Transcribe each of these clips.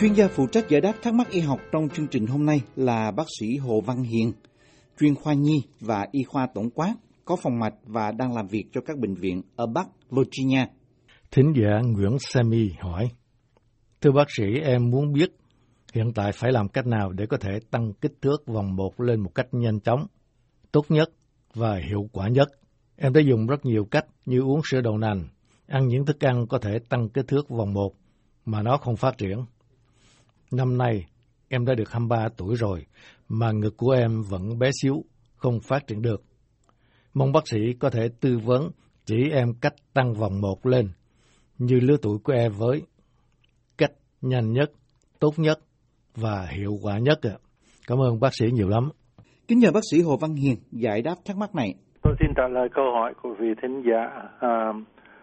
Chuyên gia phụ trách giải đáp thắc mắc y học trong chương trình hôm nay là bác sĩ Hồ Văn Hiền, chuyên khoa nhi và y khoa tổng quát, có phòng mạch và đang làm việc cho các bệnh viện ở Bắc Virginia. Thính giả Nguyễn Sammy hỏi, Thưa bác sĩ, em muốn biết hiện tại phải làm cách nào để có thể tăng kích thước vòng một lên một cách nhanh chóng, tốt nhất và hiệu quả nhất. Em đã dùng rất nhiều cách như uống sữa đậu nành, ăn những thức ăn có thể tăng kích thước vòng một mà nó không phát triển. Năm nay, em đã được 23 tuổi rồi, mà ngực của em vẫn bé xíu, không phát triển được. Mong bác sĩ có thể tư vấn chỉ em cách tăng vòng một lên, như lứa tuổi của em với cách nhanh nhất, tốt nhất và hiệu quả nhất. Cảm ơn bác sĩ nhiều lắm. Kính nhờ bác sĩ Hồ Văn Hiền giải đáp thắc mắc này. Tôi xin trả lời câu hỏi của vị thính giả à,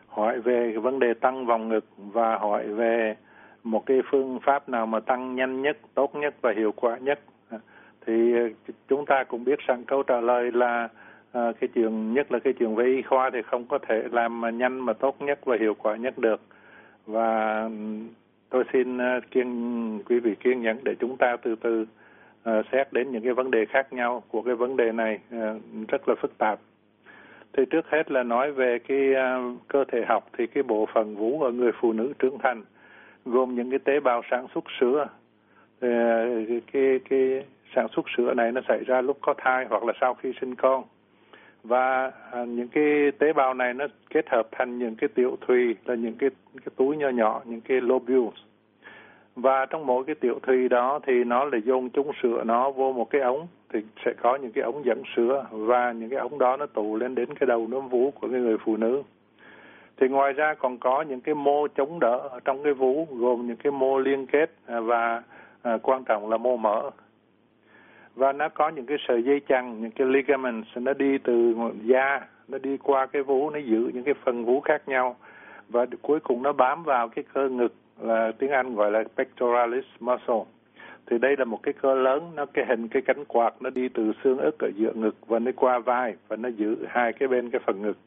hỏi về vấn đề tăng vòng ngực và hỏi về một cái phương pháp nào mà tăng nhanh nhất, tốt nhất và hiệu quả nhất. Thì chúng ta cũng biết rằng câu trả lời là à, cái trường nhất là cái trường về y khoa thì không có thể làm mà nhanh mà tốt nhất và hiệu quả nhất được. Và tôi xin à, kiên quý vị kiên nhẫn để chúng ta từ từ à, xét đến những cái vấn đề khác nhau của cái vấn đề này à, rất là phức tạp. Thì trước hết là nói về cái cơ thể học thì cái bộ phận vú ở người phụ nữ trưởng thành gồm những cái tế bào sản xuất sữa. Thì, cái, cái cái sản xuất sữa này nó xảy ra lúc có thai hoặc là sau khi sinh con. Và à, những cái tế bào này nó kết hợp thành những cái tiểu thùy là những cái cái túi nhỏ nhỏ những cái lobules. Và trong mỗi cái tiểu thùy đó thì nó là dồn chúng sữa nó vô một cái ống thì sẽ có những cái ống dẫn sữa. Và những cái ống đó nó tụ lên đến cái đầu nấm vú của cái người phụ nữ thì ngoài ra còn có những cái mô chống đỡ ở trong cái vú gồm những cái mô liên kết à, và à, quan trọng là mô mỡ. Và nó có những cái sợi dây chằng những cái ligaments nó đi từ da nó đi qua cái vú nó giữ những cái phần vú khác nhau. Và cuối cùng nó bám vào cái cơ ngực là tiếng Anh gọi là pectoralis muscle. Thì đây là một cái cơ lớn nó cái hình cái cánh quạt nó đi từ xương ức ở giữa ngực và nó qua vai và nó giữ hai cái bên cái phần ngực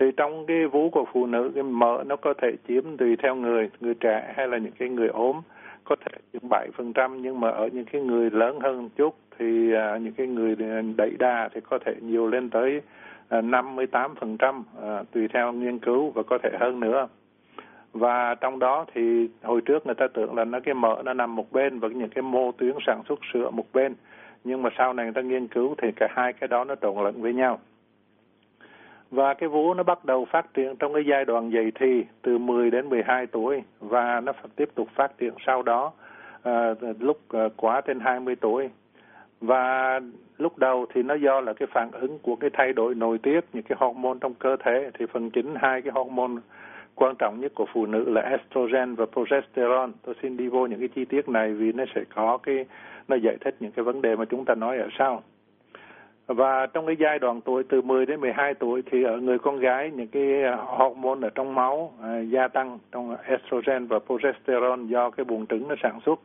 thì trong cái vú của phụ nữ cái mỡ nó có thể chiếm tùy theo người người trẻ hay là những cái người ốm có thể chừng bảy phần trăm nhưng mà ở những cái người lớn hơn chút thì à, những cái người à, đẩy đà thì có thể nhiều lên tới à, năm mươi tám phần trăm à, tùy theo nghiên cứu và có thể hơn nữa. Và trong đó thì hồi trước người ta tưởng là nó cái mỡ nó nằm một bên và những cái mô tuyến sản xuất sữa một bên. Nhưng mà sau này người ta nghiên cứu thì cả hai cái đó nó trộn lẫn với nhau và cái vú nó bắt đầu phát triển trong cái giai đoạn dậy thì từ 10 đến 12 tuổi và nó tiếp tục phát triển sau đó à, lúc à, quá trên 20 tuổi. Và lúc đầu thì nó do là cái phản ứng của cái thay đổi nội tiết những cái hormone trong cơ thể thì phần chính hai cái hormone quan trọng nhất của phụ nữ là estrogen và progesterone. Tôi xin đi vô những cái chi tiết này vì nó sẽ có cái nó giải thích những cái vấn đề mà chúng ta nói ở sau và trong cái giai đoạn tuổi từ 10 đến 12 tuổi thì ở người con gái những cái à, hormone ở trong máu à, gia tăng trong estrogen và progesterone do cái buồng trứng nó sản xuất.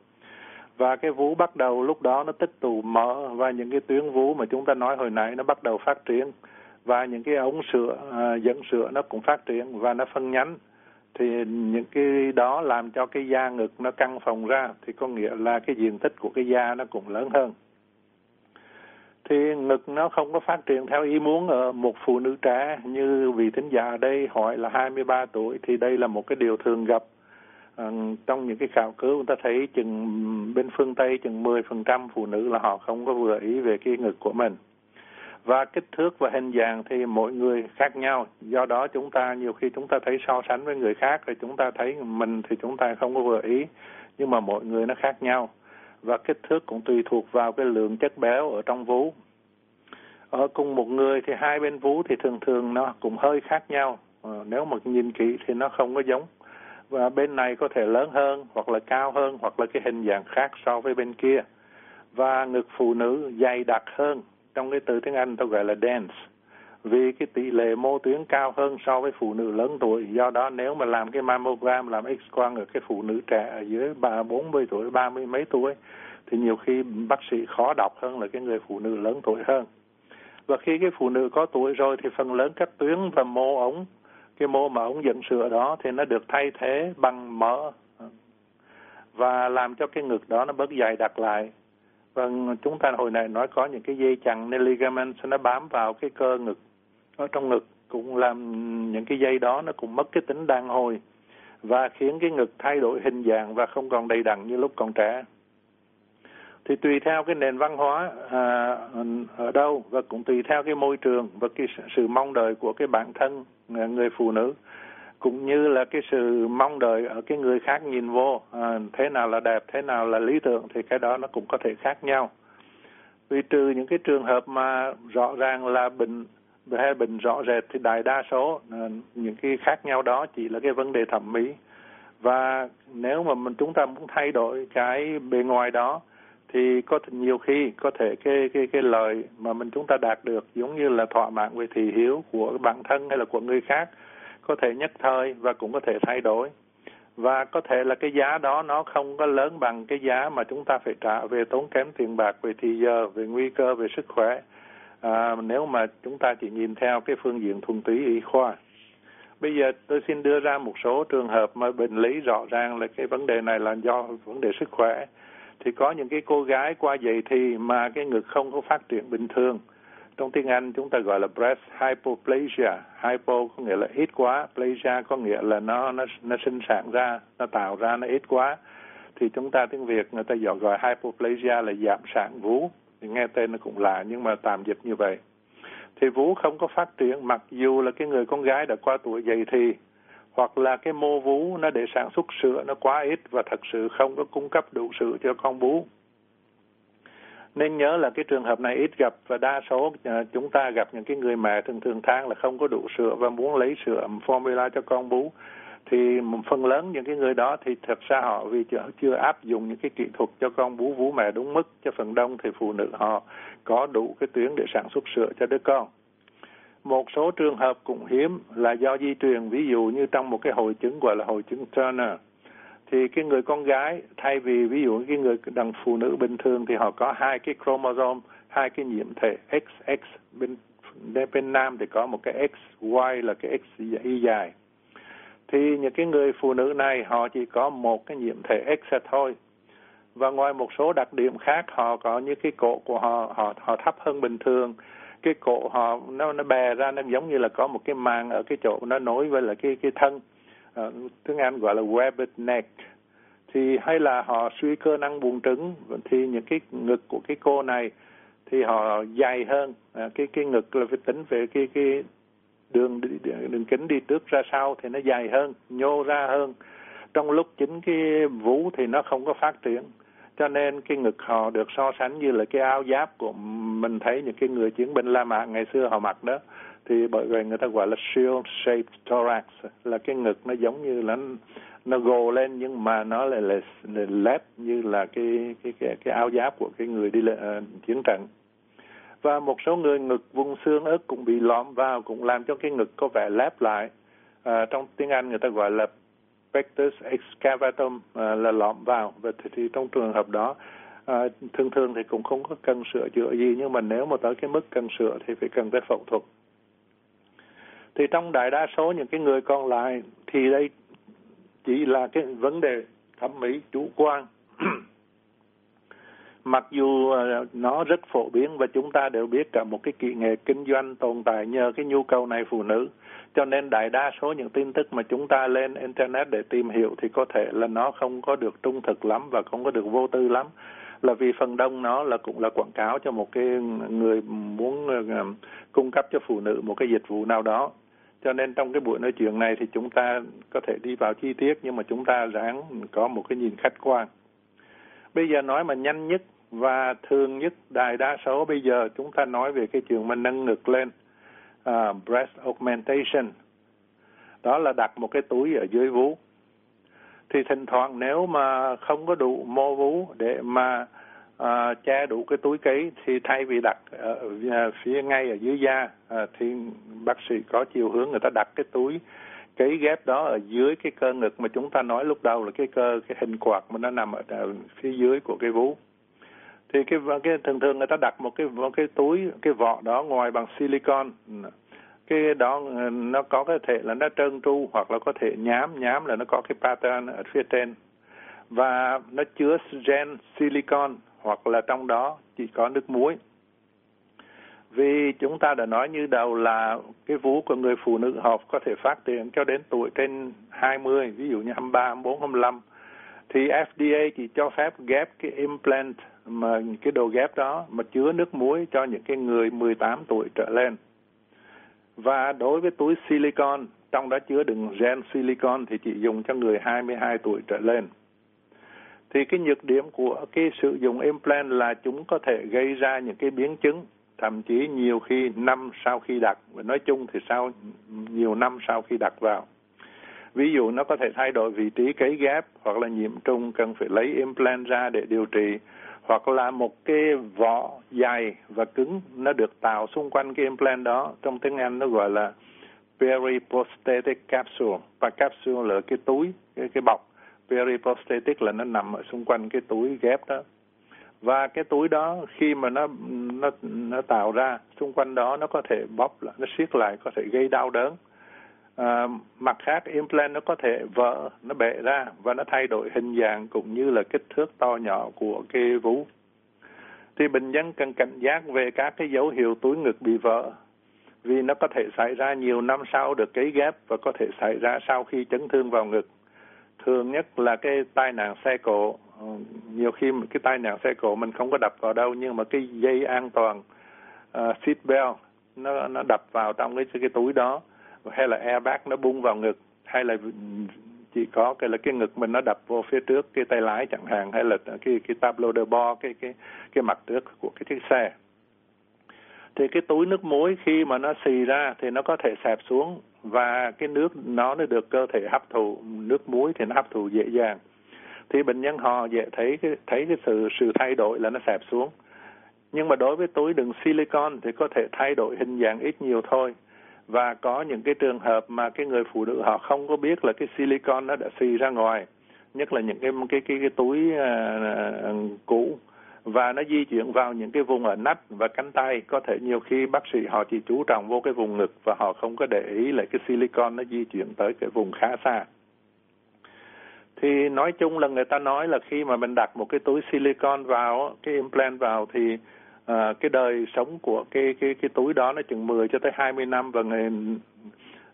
Và cái vú bắt đầu lúc đó nó tích tụ mỡ và những cái tuyến vú mà chúng ta nói hồi nãy nó bắt đầu phát triển. Và những cái ống sữa à, dẫn sữa nó cũng phát triển và nó phân nhánh. Thì những cái đó làm cho cái da ngực nó căng phồng ra thì có nghĩa là cái diện tích của cái da nó cũng lớn hơn thì ngực nó không có phát triển theo ý muốn ở một phụ nữ trẻ như vị thính giả ở đây hỏi là 23 tuổi thì đây là một cái điều thường gặp. À, trong những cái khảo cứu người ta thấy chừng bên phương Tây chừng 10% phụ nữ là họ không có vừa ý về cái ngực của mình. Và kích thước và hình dạng thì mỗi người khác nhau. Do đó chúng ta nhiều khi chúng ta thấy so sánh với người khác thì chúng ta thấy mình thì chúng ta không có vừa ý nhưng mà mỗi người nó khác nhau. Và kích thước cũng tùy thuộc vào cái lượng chất béo ở trong vú. Ở cùng một người thì hai bên vú thì thường thường nó cũng hơi khác nhau. Ờ, nếu mà nhìn kỹ thì nó không có giống. Và bên này có thể lớn hơn hoặc là cao hơn hoặc là cái hình dạng khác so với bên kia. Và ngực phụ nữ dày đặc hơn. Trong cái từ tiếng Anh tôi gọi là dense vì cái tỷ lệ mô tuyến cao hơn so với phụ nữ lớn tuổi do đó nếu mà làm cái mammogram làm x quang ở cái phụ nữ trẻ ở dưới ba bốn mươi tuổi ba mươi mấy tuổi thì nhiều khi bác sĩ khó đọc hơn là cái người phụ nữ lớn tuổi hơn và khi cái phụ nữ có tuổi rồi thì phần lớn các tuyến và mô ống cái mô mà ống dẫn sữa đó thì nó được thay thế bằng mỡ. Và làm cho cái ngực đó nó bớt dày đặc lại. Vâng chúng ta hồi này nói có những cái dây chằng nên ligament nó bám vào cái cơ ngực, ở trong ngực, cũng làm những cái dây đó nó cũng mất cái tính đàn hồi và khiến cái ngực thay đổi hình dạng và không còn đầy đặn như lúc còn trẻ thì tùy theo cái nền văn hóa à, ở đâu và cũng tùy theo cái môi trường và cái sự mong đợi của cái bản thân à, người phụ nữ. Cũng như là cái sự mong đợi ở cái người khác nhìn vô à, thế nào là đẹp thế nào là lý tưởng thì cái đó nó cũng có thể khác nhau. Vì trừ những cái trường hợp mà rõ ràng là bệnh hay bệnh rõ rệt thì đại đa số à, những cái khác nhau đó chỉ là cái vấn đề thẩm mỹ. Và nếu mà mình chúng ta muốn thay đổi cái bề ngoài đó thì có nhiều khi có thể cái cái cái lời mà mình chúng ta đạt được giống như là thỏa mãn về thị hiếu của bản thân hay là của người khác có thể nhất thời và cũng có thể thay đổi. Và có thể là cái giá đó nó không có lớn bằng cái giá mà chúng ta phải trả về tốn kém tiền bạc về thì giờ về nguy cơ về sức khỏe. À, nếu mà chúng ta chỉ nhìn theo cái phương diện thuần túy y khoa. Bây giờ tôi xin đưa ra một số trường hợp mà bệnh lý rõ ràng là cái vấn đề này là do vấn đề sức khỏe thì có những cái cô gái qua dậy thì mà cái ngực không có phát triển bình thường. Trong tiếng Anh chúng ta gọi là breast hypoplasia. Hypo có nghĩa là ít quá. Plasia có nghĩa là nó nó nó sinh sản ra, nó tạo ra nó ít quá. Thì chúng ta tiếng Việt người ta gọi gọi hypoplasia là giảm sản vú. Thì nghe tên nó cũng lạ nhưng mà tạm dịch như vậy. Thì vú không có phát triển, mặc dù là cái người con gái đã qua tuổi dậy thì hoặc là cái mô vú nó để sản xuất sữa nó quá ít và thật sự không có cung cấp đủ sữa cho con bú nên nhớ là cái trường hợp này ít gặp và đa số à, chúng ta gặp những cái người mẹ thường thường than là không có đủ sữa và muốn lấy sữa formula cho con bú thì phần lớn những cái người đó thì thật ra họ vì chưa, chưa áp dụng những cái kỹ thuật cho con bú vú mẹ đúng mức. Cho phần đông thì phụ nữ họ có đủ cái tuyến để sản xuất sữa cho đứa con một số trường hợp cũng hiếm là do di truyền, ví dụ như trong một cái hội chứng gọi là hội chứng Turner. Thì cái người con gái, thay vì ví dụ cái người đàn phụ nữ bình thường thì họ có hai cái chromosome, hai cái nhiễm thể XX bên bên nam thì có một cái XY là cái X y dài. Thì những cái người phụ nữ này, họ chỉ có một cái nhiễm thể X thôi. Và ngoài một số đặc điểm khác, họ có những cái cổ của họ họ họ thấp hơn bình thường cái cổ họ nó nó bè ra nó giống như là có một cái màng ở cái chỗ nó nối với là cái cái thân. Uh, tiếng Anh gọi là webbed neck thì hay là họ suy cơ năng buồng trứng thì những cái ngực của cái cô này thì họ dài hơn. À, cái cái ngực là phải tính về cái cái đường đường kính đi trước ra sau thì nó dài hơn nhô ra hơn. Trong lúc chính cái vú thì nó không có phát triển cho nên cái ngực họ được so sánh như là cái áo giáp của mình thấy những cái người chiến binh La Mã ngày xưa họ mặc đó thì bởi vậy người ta gọi là shield shaped thorax là cái ngực nó giống như là nó gồ lên nhưng mà nó lại là, là lép như là cái cái cái, cái áo giáp của cái người đi uh, chiến trận. Và một số người ngực vùng xương ức cũng bị lõm vào cũng làm cho cái ngực có vẻ lép lại. À, trong tiếng Anh người ta gọi là pectus excavatum à, là lõm vào. Và thì, thì trong trường hợp đó à, thường thường thì cũng không có cần sửa chữa gì nhưng mà nếu mà tới cái mức cần sửa thì phải cần tới phẫu thuật. Thì trong đại đa số những cái người còn lại thì đây chỉ là cái vấn đề thẩm mỹ chủ quan. mặc dù ờ, nó rất phổ biến và chúng ta đều biết cả một cái kỹ nghệ kinh doanh tồn tại nhờ cái nhu cầu này phụ nữ. Cho nên đại đa số những tin tức mà chúng ta lên internet để tìm hiểu thì có thể là nó không có được trung thực lắm và không có được vô tư lắm. Là vì phần đông nó là cũng là quảng cáo cho một cái người muốn ờ, cung cấp cho phụ nữ một cái dịch vụ nào đó. Cho nên trong cái buổi nói chuyện này thì chúng ta có thể đi vào chi tiết nhưng mà chúng ta ráng có một cái nhìn khách quan bây giờ nói mà nhanh nhất và thường nhất đại đa số bây giờ chúng ta nói về cái chuyện mà nâng ngực lên uh, breast augmentation. Đó là đặt một cái túi ở dưới vú. Thì thỉnh thoảng nếu mà không có đủ mô vú để mà uh, che đủ cái túi cấy thì thay vì đặt ở uh, phía ngay ở dưới da uh, thì bác sĩ có chiều hướng người ta đặt cái túi cái ghép đó ở dưới cái cơ ngực mà chúng ta nói lúc đầu là cái cơ cái hình quạt mà nó nằm ở, ở phía dưới của cái vú. Thì cái cái thường thường người ta đặt một cái một cái túi cái vỏ đó ngoài bằng silicon. Cái đó nó có cái thể là nó trơn tru hoặc là có thể nhám nhám là nó có cái pattern ở phía trên. Và nó chứa gen silicon hoặc là trong đó chỉ có nước muối. Vì chúng ta đã nói như đầu là cái vú của người phụ nữ họ có thể phát triển cho đến tuổi trên 20, ví dụ như 23, 24, 25 thì FDA chỉ cho phép ghép cái implant mà cái đồ ghép đó mà chứa nước muối cho những cái người 18 tuổi trở lên. Và đối với túi silicon, trong đó chứa đựng gen silicon thì chỉ dùng cho người 22 tuổi trở lên. Thì cái nhược điểm của cái sử dụng implant là chúng có thể gây ra những cái biến chứng, thậm chí nhiều khi năm sau khi đặt, và nói chung thì sau nhiều năm sau khi đặt vào. Ví dụ nó có thể thay đổi vị trí cấy ghép hoặc là nhiễm trùng cần phải lấy implant ra để điều trị hoặc là một cái vỏ dày và cứng nó được tạo xung quanh cái implant đó. Trong tiếng Anh nó gọi là periprosthetic capsule và capsule là cái túi cái, cái bọc. Periprosthetic là nó nằm ở xung quanh cái túi ghép đó và cái túi đó khi mà nó nó nó tạo ra xung quanh đó nó có thể bóp lại nó siết lại có thể gây đau đớn. À, mặt khác implant nó có thể vỡ nó bể ra và nó thay đổi hình dạng cũng như là kích thước to nhỏ của cái vú. Thì bệnh nhân cần cảnh giác về các cái dấu hiệu túi ngực bị vỡ vì nó có thể xảy ra nhiều năm sau được cấy ghép và có thể xảy ra sau khi chấn thương vào ngực. Thường nhất là cái tai nạn xe cộ. Ờ, nhiều khi cái tai nạn xe cộ mình không có đập vào đâu nhưng mà cái dây an toàn uh, seat belt nó nó đập vào trong cái cái túi đó hay là airbag nó bung vào ngực hay là chỉ có cái là cái ngực mình nó đập vô phía trước cái tay lái chẳng hạn hay là cái cái tab de bord cái cái cái mặt trước của cái chiếc xe. Thì cái túi nước muối khi mà nó xì ra thì nó có thể sẹp xuống và cái nước nó nó được cơ thể hấp thụ nước muối thì nó hấp thụ dễ dàng thì bệnh nhân họ dễ thấy cái thấy cái sự sự thay đổi là nó xẹp xuống. Nhưng mà đối với túi đựng silicon thì có thể thay đổi hình dạng ít nhiều thôi. Và có những cái trường hợp mà cái người phụ nữ họ không có biết là cái silicon nó đã xì ra ngoài. Nhất là những cái cái cái, cái túi uh, cũ. Và nó di chuyển vào những cái vùng ở nách và cánh tay. Có thể nhiều khi bác sĩ họ chỉ chú trọng vô cái vùng ngực và họ không có để ý là cái silicon nó di chuyển tới cái vùng khá xa thì nói chung là người ta nói là khi mà mình đặt một cái túi silicon vào cái implant vào thì uh, cái đời sống của cái cái cái túi đó nó chừng 10 cho tới 20 năm và người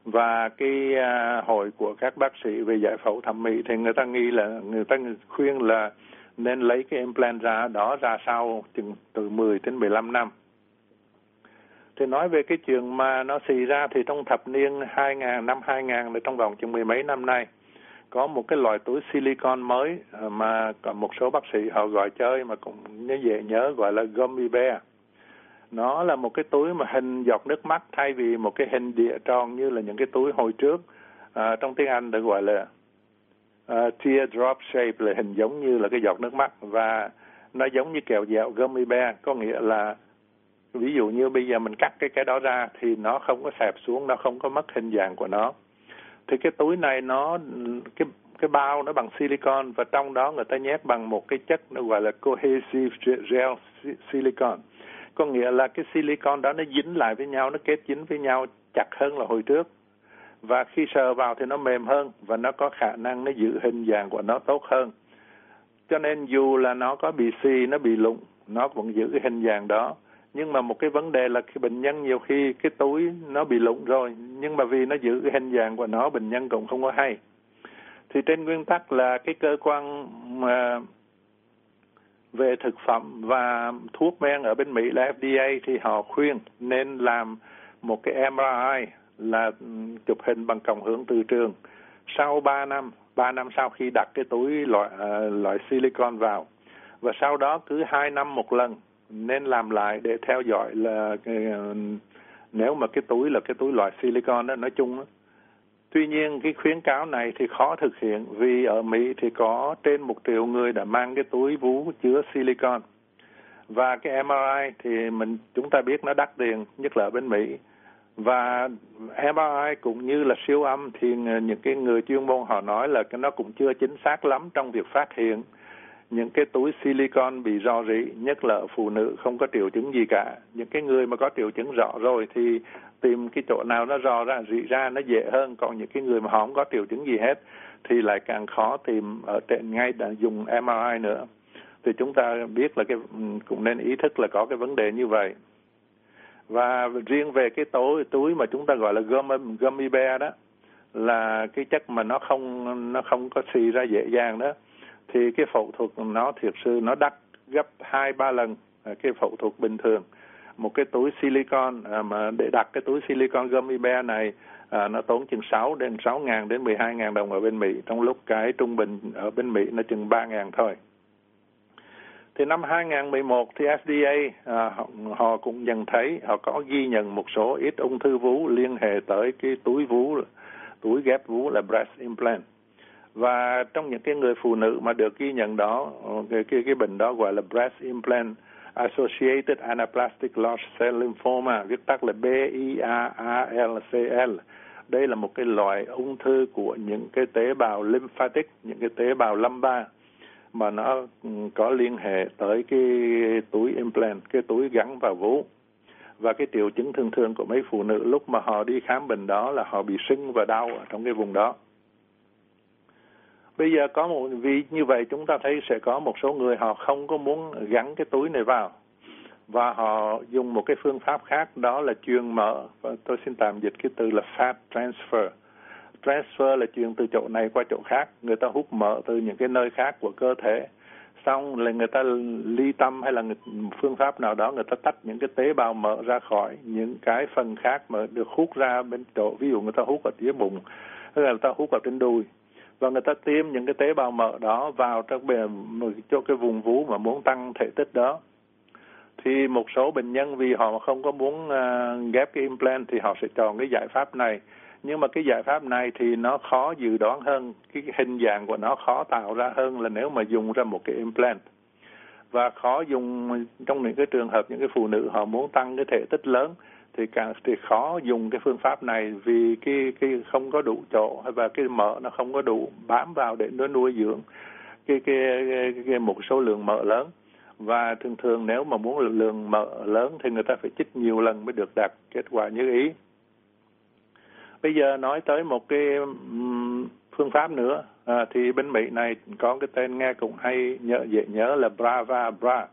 và cái uh, hội của các bác sĩ về giải phẫu thẩm mỹ thì người ta nghi là người ta khuyên là nên lấy cái implant ra đó ra sau chừng từ 10 đến 15 năm. Thì nói về cái chuyện mà nó xì ra thì trong thập niên 2000 năm 2000 là trong vòng chừng mười mấy năm nay có một cái loại túi silicon mới ờ, mà có một số bác sĩ họ gọi chơi mà cũng nhớ dễ nhớ gọi là gummy bear. Nó là một cái túi mà hình giọt nước mắt thay vì một cái hình địa tròn như là những cái túi hồi trước. À, trong tiếng Anh được gọi là uh, teardrop shape là hình giống như là cái giọt nước mắt và nó giống như kẹo dẻo gummy bear có nghĩa là ví dụ như bây giờ mình cắt cái cái đó ra thì nó không có sẹp xuống nó không có mất hình dạng của nó thì cái túi này nó, cái cái bao nó bằng silicon và trong đó người ta nhét bằng một cái chất nó gọi là cohesive gel silicon. Có nghĩa là cái silicon đó nó dính lại với nhau, nó kết dính với nhau chặt hơn là hồi trước. Và khi sờ vào thì nó mềm hơn và nó có khả năng nó giữ hình dạng của nó tốt hơn. Cho nên dù là nó có bị xì, nó bị lụng nó vẫn giữ cái hình dạng đó nhưng mà một cái vấn đề là khi bệnh nhân nhiều khi cái túi nó bị lụng rồi nhưng mà vì nó giữ cái hình dạng của nó bệnh nhân cũng không có hay. Thì trên nguyên tắc là cái cơ quan mà về thực phẩm và thuốc men ở bên Mỹ là FDA thì họ khuyên nên làm một cái MRI là ừ, chụp hình bằng cộng hưởng từ trường. Sau 3 năm 3 năm sau khi đặt cái túi loại uh, loại silicon vào và sau đó cứ hai năm một lần nên làm lại để theo dõi là ờ, nếu mà cái túi là cái túi loại silicon đó, nói chung đó. Tuy nhiên cái khuyến cáo này thì khó thực hiện vì ở Mỹ thì có trên một triệu người đã mang cái túi vú chứa silicon. Và cái MRI thì mình, chúng ta biết nó đắt tiền, nhất là ở bên Mỹ. Và MRI cũng như là siêu âm thì những cái người chuyên môn họ nói là cái nó cũng chưa chính xác lắm trong việc phát hiện những cái túi silicon bị rò rỉ nhất là phụ nữ không có triệu chứng gì cả. Những cái người mà có triệu chứng rõ rồi thì tìm cái chỗ nào nó rò ra rỉ ra nó dễ hơn. Còn những cái người mà họ không có triệu chứng gì hết thì lại càng khó tìm ở trên ngay đã dùng MRI nữa. Thì chúng ta biết là cái ừ, cũng nên ý thức là có cái vấn đề như vậy. Và riêng về cái túi túi mà chúng ta gọi là gummy, gummy bear đó là cái chất mà nó không nó không có xì ra dễ dàng đó thì cái phẫu thuật nó thiệt sự nó đắt gấp hai ba lần à, cái phẫu thuật bình thường. Một cái túi silicon à, mà để đặt cái túi silicon gummy bear này à, nó tốn chừng 6 đến 6 ngàn đến 12 ngàn đồng ở bên Mỹ. Trong lúc cái trung bình ở bên Mỹ nó chừng 3 ngàn thôi. Thì năm 2011 thì FDA à, họ, họ cũng nhận thấy họ có ghi nhận một số ít ung thư vú liên hệ tới cái túi vú túi ghép vú là breast implant và trong những cái người phụ nữ mà được ghi nhận đó ờ, cái cái, cái bệnh đó gọi là breast implant associated anaplastic large cell lymphoma viết tắt là BIALCL đây là một cái loại ung thư của những cái tế bào lymphatic những cái tế bào lâm ba mà nó ừ, có liên hệ tới cái túi implant cái túi gắn vào vú. Và cái triệu chứng thường thường của mấy phụ nữ lúc mà họ đi khám bệnh đó là họ bị sưng và đau ở trong cái vùng đó bây giờ có một vì như vậy chúng ta thấy sẽ có một số người họ không có muốn gắn cái túi này vào. Và họ dùng một cái phương pháp khác, đó là truyền mở. Và tôi xin tạm dịch cái từ là fat transfer. Transfer là truyền từ chỗ này qua chỗ khác. Người ta hút mỡ từ những cái nơi khác của cơ thể. Xong là người ta ly tâm hay là phương pháp nào đó, người ta tách những cái tế bào mỡ ra khỏi những cái phần khác mà được hút ra bên chỗ. Ví dụ người ta hút ở dưới bụng, hay là người ta hút ở trên đùi và người ta tiêm những cái tế bào mỡ đó vào trong bề cho cái vùng vú mà muốn tăng thể tích đó. Thì một số bệnh nhân vì họ không có muốn uh, ghép cái implant thì họ sẽ chọn cái giải pháp này. Nhưng mà cái giải pháp này thì nó khó dự đoán hơn cái hình dạng của nó khó tạo ra hơn là nếu mà dùng ra một cái implant. Và khó dùng trong những cái trường hợp những cái phụ nữ họ muốn tăng cái thể tích lớn thì càng thì khó dùng cái phương pháp này vì cái cái không có đủ chỗ và cái mỡ nó không có đủ bám vào để nó nuôi dưỡng cái cái, cái, cái một số lượng mỡ lớn. Và thường thường nếu mà muốn lượng mỡ lớn thì người ta phải chích nhiều lần mới được đạt kết quả như ý. Bây giờ nói tới một cái phương pháp nữa. À, thì bên Mỹ này có cái tên nghe cũng hay nhớ dễ nhớ là Brava Bra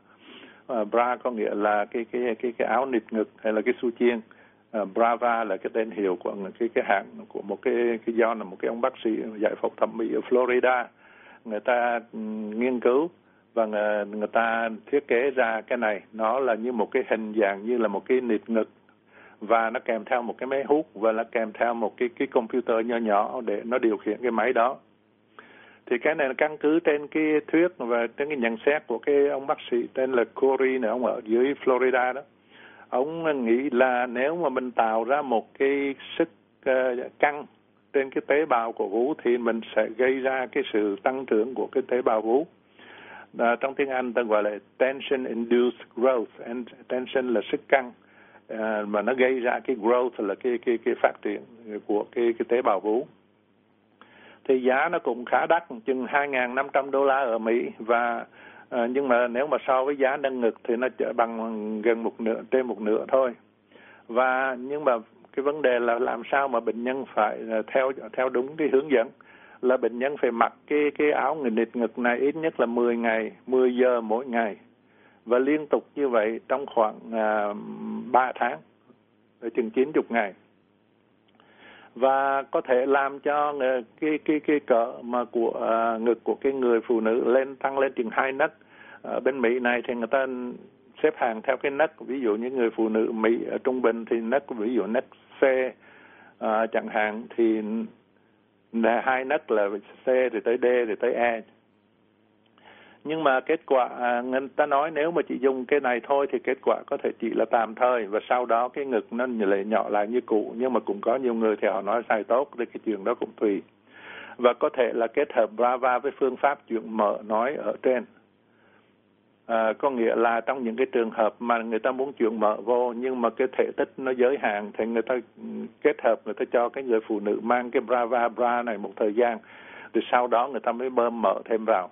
à, Bra có nghĩa là cái cái cái cái áo nịt ngực hay là cái su chiên. Ờ, brava là cái tên hiệu của cái cái hãng của một cái cái do là một cái ông bác sĩ giải phẫu thẩm mỹ ở Florida. Người ta nghiên cứu và người, người ta thiết kế ra cái này. Nó là như một cái hình dạng như là một cái nịt ngực và nó kèm theo một cái máy hút và nó kèm theo một cái cái computer nhỏ nhỏ để nó điều khiển cái máy đó thì cái này là căn cứ trên cái thuyết và trên cái nhận xét của cái ông bác sĩ tên là Corey này ông ở dưới Florida đó. Ông nghĩ là nếu mà mình tạo ra một cái sức uh, căng trên cái tế bào của vú thì mình sẽ gây ra cái sự tăng trưởng của cái tế bào vú. À, trong tiếng Anh ta gọi là tension induced growth and tension là sức căng. À, mà nó gây ra cái growth là cái cái cái phát triển của cái cái tế bào vú thì giá nó cũng khá đắt chừng 2.500 đô la ở Mỹ. Và à, nhưng mà nếu mà so với giá nâng ngực thì nó bằng gần một nửa trên một nửa thôi. Và nhưng mà cái vấn đề là làm sao mà bệnh nhân phải ờ, theo theo đúng cái hướng dẫn. Là bệnh nhân phải mặc cái cái áo người nịt ngực này ít nhất là 10 ngày, 10 giờ mỗi ngày. Và liên tục như vậy trong khoảng ờ, à, 3 tháng, chừng 90 ngày. Và có thể làm cho ờ, cái cái cái cỡ mà của à, ngực của cái người phụ nữ lên tăng lên chừng hai nấc. Ở bên Mỹ này thì người ta xếp hàng theo cái nấc, ví dụ như người phụ nữ Mỹ ở trung bình thì nấc ví dụ nấc C à, chẳng hạn thì hai nấc là C thì tới D thì tới E nhưng mà kết quả à, người ta nói nếu mà chỉ dùng cái này thôi thì kết quả có thể chỉ là tạm thời. Và sau đó cái ngực nó lại nhỏ lại như cũ. Nhưng mà cũng có nhiều người thì họ nói sai tốt thì cái chuyện đó cũng tùy. Và có thể là kết hợp Brava với phương pháp chuyện mở nói ở trên. À, có nghĩa là trong những cái trường hợp mà người ta muốn chuyện mở vô nhưng mà cái thể tích nó giới hạn thì người ta ừ, kết hợp người ta cho cái người phụ nữ mang cái brava bra này một thời gian. Thì sau đó người ta mới bơm mở thêm vào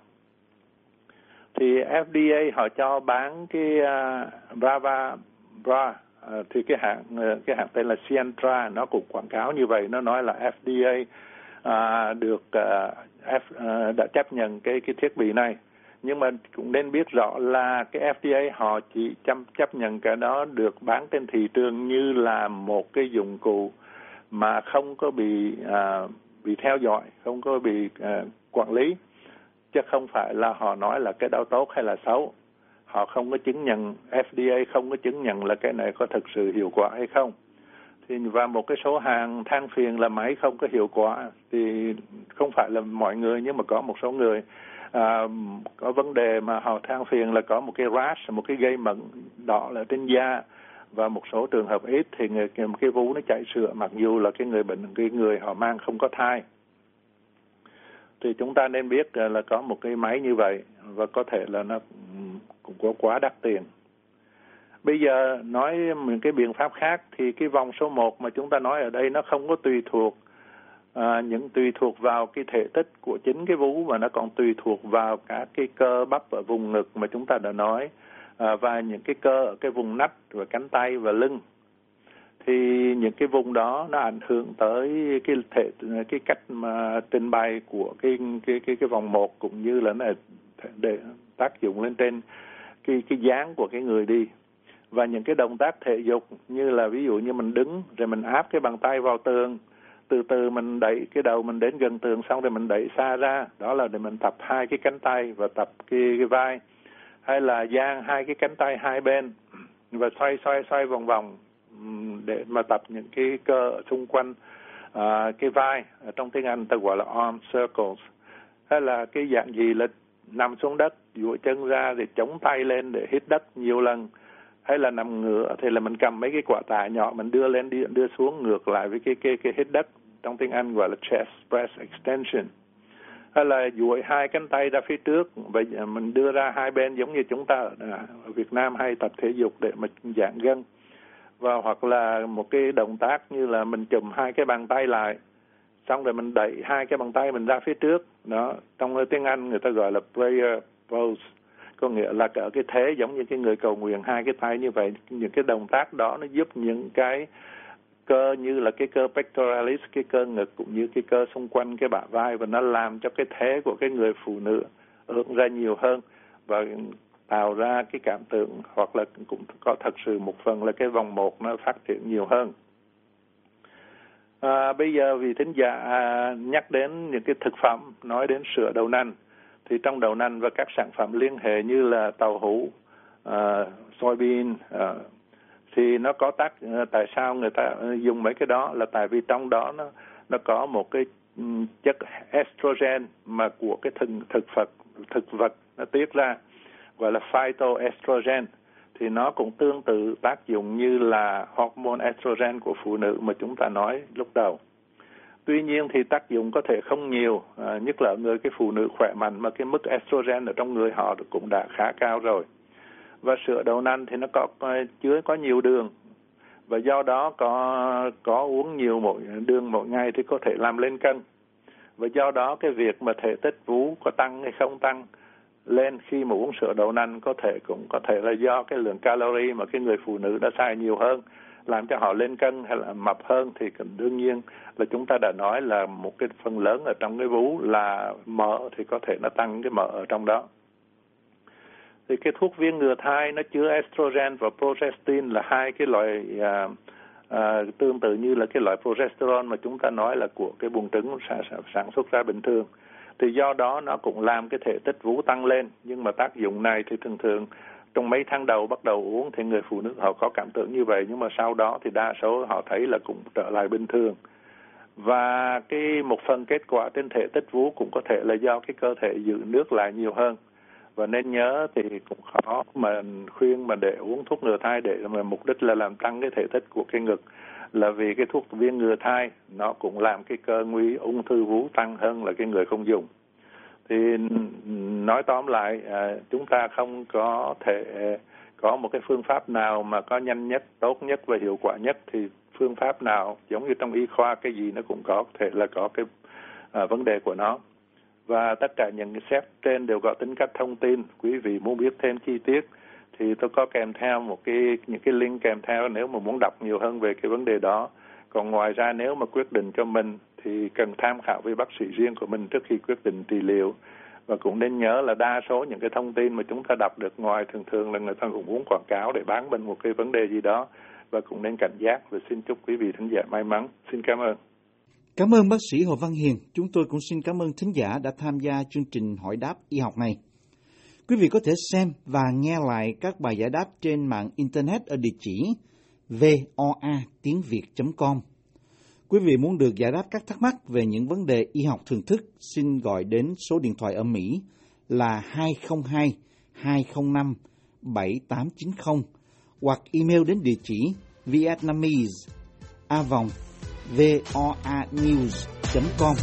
thì FDA họ cho bán cái uh, brava bra uh, thì cái hãng uh, cái hãng tên là Sientra nó cũng quảng cáo như vậy. Nó nói là FDA uh, được uh, F, uh, đã chấp nhận cái cái thiết bị này. Nhưng mà cũng nên biết rõ là cái FDA họ chỉ chấp chấp nhận cái đó được bán trên thị trường như là một cái dụng cụ mà không có bị uh, bị theo dõi không có bị uh, quản lý chứ không phải là họ nói là cái đó tốt hay là xấu. Họ không có chứng nhận FDA không có chứng nhận là cái này có thực sự hiệu quả hay không. Thì và một cái số hàng than phiền là máy không có hiệu quả thì không phải là mọi người nhưng mà có một số người à, có vấn đề mà họ than phiền là có một cái rash một cái gây mẩn đỏ là trên da. Và một số trường hợp ít thì người, cái vú nó chảy sữa mặc dù là cái người bệnh cái người họ mang không có thai thì chúng ta nên biết à, là có một cái máy như vậy và có thể là nó cũng có quá đắt tiền. Bây giờ nói những cái biện pháp khác thì cái vòng số 1 mà chúng ta nói ở đây nó không có tùy thuộc à, những tùy thuộc vào cái thể tích của chính cái vú mà nó còn tùy thuộc vào cả cái cơ bắp ở vùng ngực mà chúng ta đã nói à, và những cái cơ ở cái vùng nách và cánh tay và lưng thì những cái vùng đó nó ảnh hưởng tới cái thể cái cách mà trình bày của cái cái cái cái vòng một cũng như là nó để tác dụng lên trên cái cái dáng của cái người đi. Và những cái động tác thể dục như là ví dụ như mình đứng rồi mình áp cái bàn tay vào tường từ từ mình đẩy cái đầu mình đến gần tường xong rồi mình đẩy xa ra đó là để mình tập hai cái cánh tay và tập cái, cái vai. Hay là giang hai cái cánh tay hai bên và xoay xoay xoay vòng vòng để mà tập những cái cơ xung quanh à, cái vai ở trong tiếng Anh ta gọi là arm circles. Hay là cái dạng gì là nằm xuống đất duỗi chân ra thì chống tay lên để hít đất nhiều lần. Hay là nằm ngửa thì là mình cầm mấy cái quả tạ nhỏ mình đưa lên đi đưa xuống ngược lại với cái cái cái hít đất trong tiếng Anh gọi là chest press extension. Hay là duỗi hai cánh tay ra phía trước và mình đưa ra hai bên giống như chúng ta ở Việt Nam hay tập thể dục để mà giãn gân và hoặc là một cái động tác như là mình chùm hai cái bàn tay lại, xong rồi mình đẩy hai cái bàn tay mình ra phía trước. Đó, trong tiếng Anh người ta gọi là prayer pose. Có nghĩa là ở cái thế giống như cái người cầu nguyện, hai cái tay như vậy, những cái động tác đó nó giúp những cái cơ như là cái cơ pectoralis, cái cơ ngực cũng như cái cơ xung quanh cái bả vai và nó làm cho cái thế của cái người phụ nữ hướng ra nhiều hơn. Và tạo ra cái cảm tưởng hoặc là cũng có thật sự một phần là cái vòng một nó phát triển nhiều hơn. À, bây giờ vì thính giả à, nhắc đến những cái thực phẩm, nói đến sữa đậu nành, thì trong đậu nành và các sản phẩm liên hệ như là tàu hũ, à, soybean, à, thì nó có tác à, tại sao người ta dùng mấy cái đó là tại vì trong đó nó nó có một cái ừ, chất estrogen mà của cái thực thực vật thực vật nó tiết ra gọi là phytoestrogen thì nó cũng tương tự tác dụng như là hormone estrogen của phụ nữ mà chúng ta nói lúc đầu. Tuy nhiên thì tác dụng có thể không nhiều, à, nhất là người cái phụ nữ khỏe mạnh mà cái mức estrogen ở trong người họ cũng đã khá cao rồi. Và sữa đậu nành thì nó có chứa có nhiều đường và do đó có có uống nhiều mỗi đường mỗi ngày thì có thể làm lên cân. Và do đó cái việc mà thể tích vú có tăng hay không tăng lên khi mà uống sữa đậu nành có thể cũng có thể là do cái lượng calorie mà cái người phụ nữ đã xài nhiều hơn làm cho họ lên cân hay là mập hơn thì đương nhiên là chúng ta đã nói là một cái phần lớn ở trong cái vú là mỡ thì có thể nó tăng cái mỡ ở trong đó. Thì cái thuốc viên ngừa thai nó chứa estrogen và progestin là hai cái loại à, à, tương tự như là cái loại progesterone mà chúng ta nói là của cái buồng trứng sản, sản xuất ra bình thường thì do đó nó cũng làm cái thể tích vú tăng lên. Nhưng mà tác dụng này thì thường thường trong mấy tháng đầu bắt đầu uống thì người phụ nữ họ có cảm tưởng như vậy. Nhưng mà sau đó thì đa số họ thấy là cũng trở lại bình thường. Và cái một phần kết quả trên thể tích vú cũng có thể là do cái cơ thể giữ nước lại nhiều hơn. Và nên nhớ thì cũng khó mà khuyên mà để uống thuốc ngừa thai để mà mục đích là làm tăng cái thể tích của cái ngực là vì cái thuốc viên ngừa thai nó cũng làm cái cơ nguy ung thư vú tăng hơn là cái người không dùng. Thì nói tóm lại à, chúng ta không có thể có một cái phương pháp nào mà có nhanh nhất tốt nhất và hiệu quả nhất thì phương pháp nào giống như trong y khoa cái gì nó cũng có thể là có cái à, vấn đề của nó. Và tất cả những cái xét trên đều có tính cách thông tin quý vị muốn biết thêm chi tiết thì tôi có kèm theo một cái, những cái link kèm theo nếu mà muốn đọc nhiều hơn về cái vấn đề đó. Còn ngoài ra nếu mà quyết định cho mình thì cần tham khảo với bác sĩ riêng của mình trước khi quyết định trị liệu. Và cũng nên nhớ là đa số những cái thông tin mà chúng ta đọc được ngoài thường thường là người ta cũng muốn quảng cáo để bán mình một cái vấn đề gì đó. Và cũng nên cảnh giác và xin chúc quý vị thính giả may mắn. Xin cảm ơn. Cảm ơn bác sĩ Hồ Văn Hiền. Chúng tôi cũng xin cảm ơn thính giả đã tham gia chương trình hỏi đáp y học này. Quý vị có thể xem và nghe lại các bài giải đáp trên mạng Internet ở địa chỉ voa tiếng Việt.com. Quý vị muốn được giải đáp các thắc mắc về những vấn đề y học thường thức, xin gọi đến số điện thoại ở Mỹ là 202 205 7890 hoặc email đến địa chỉ vietnamese a vòng voanews.com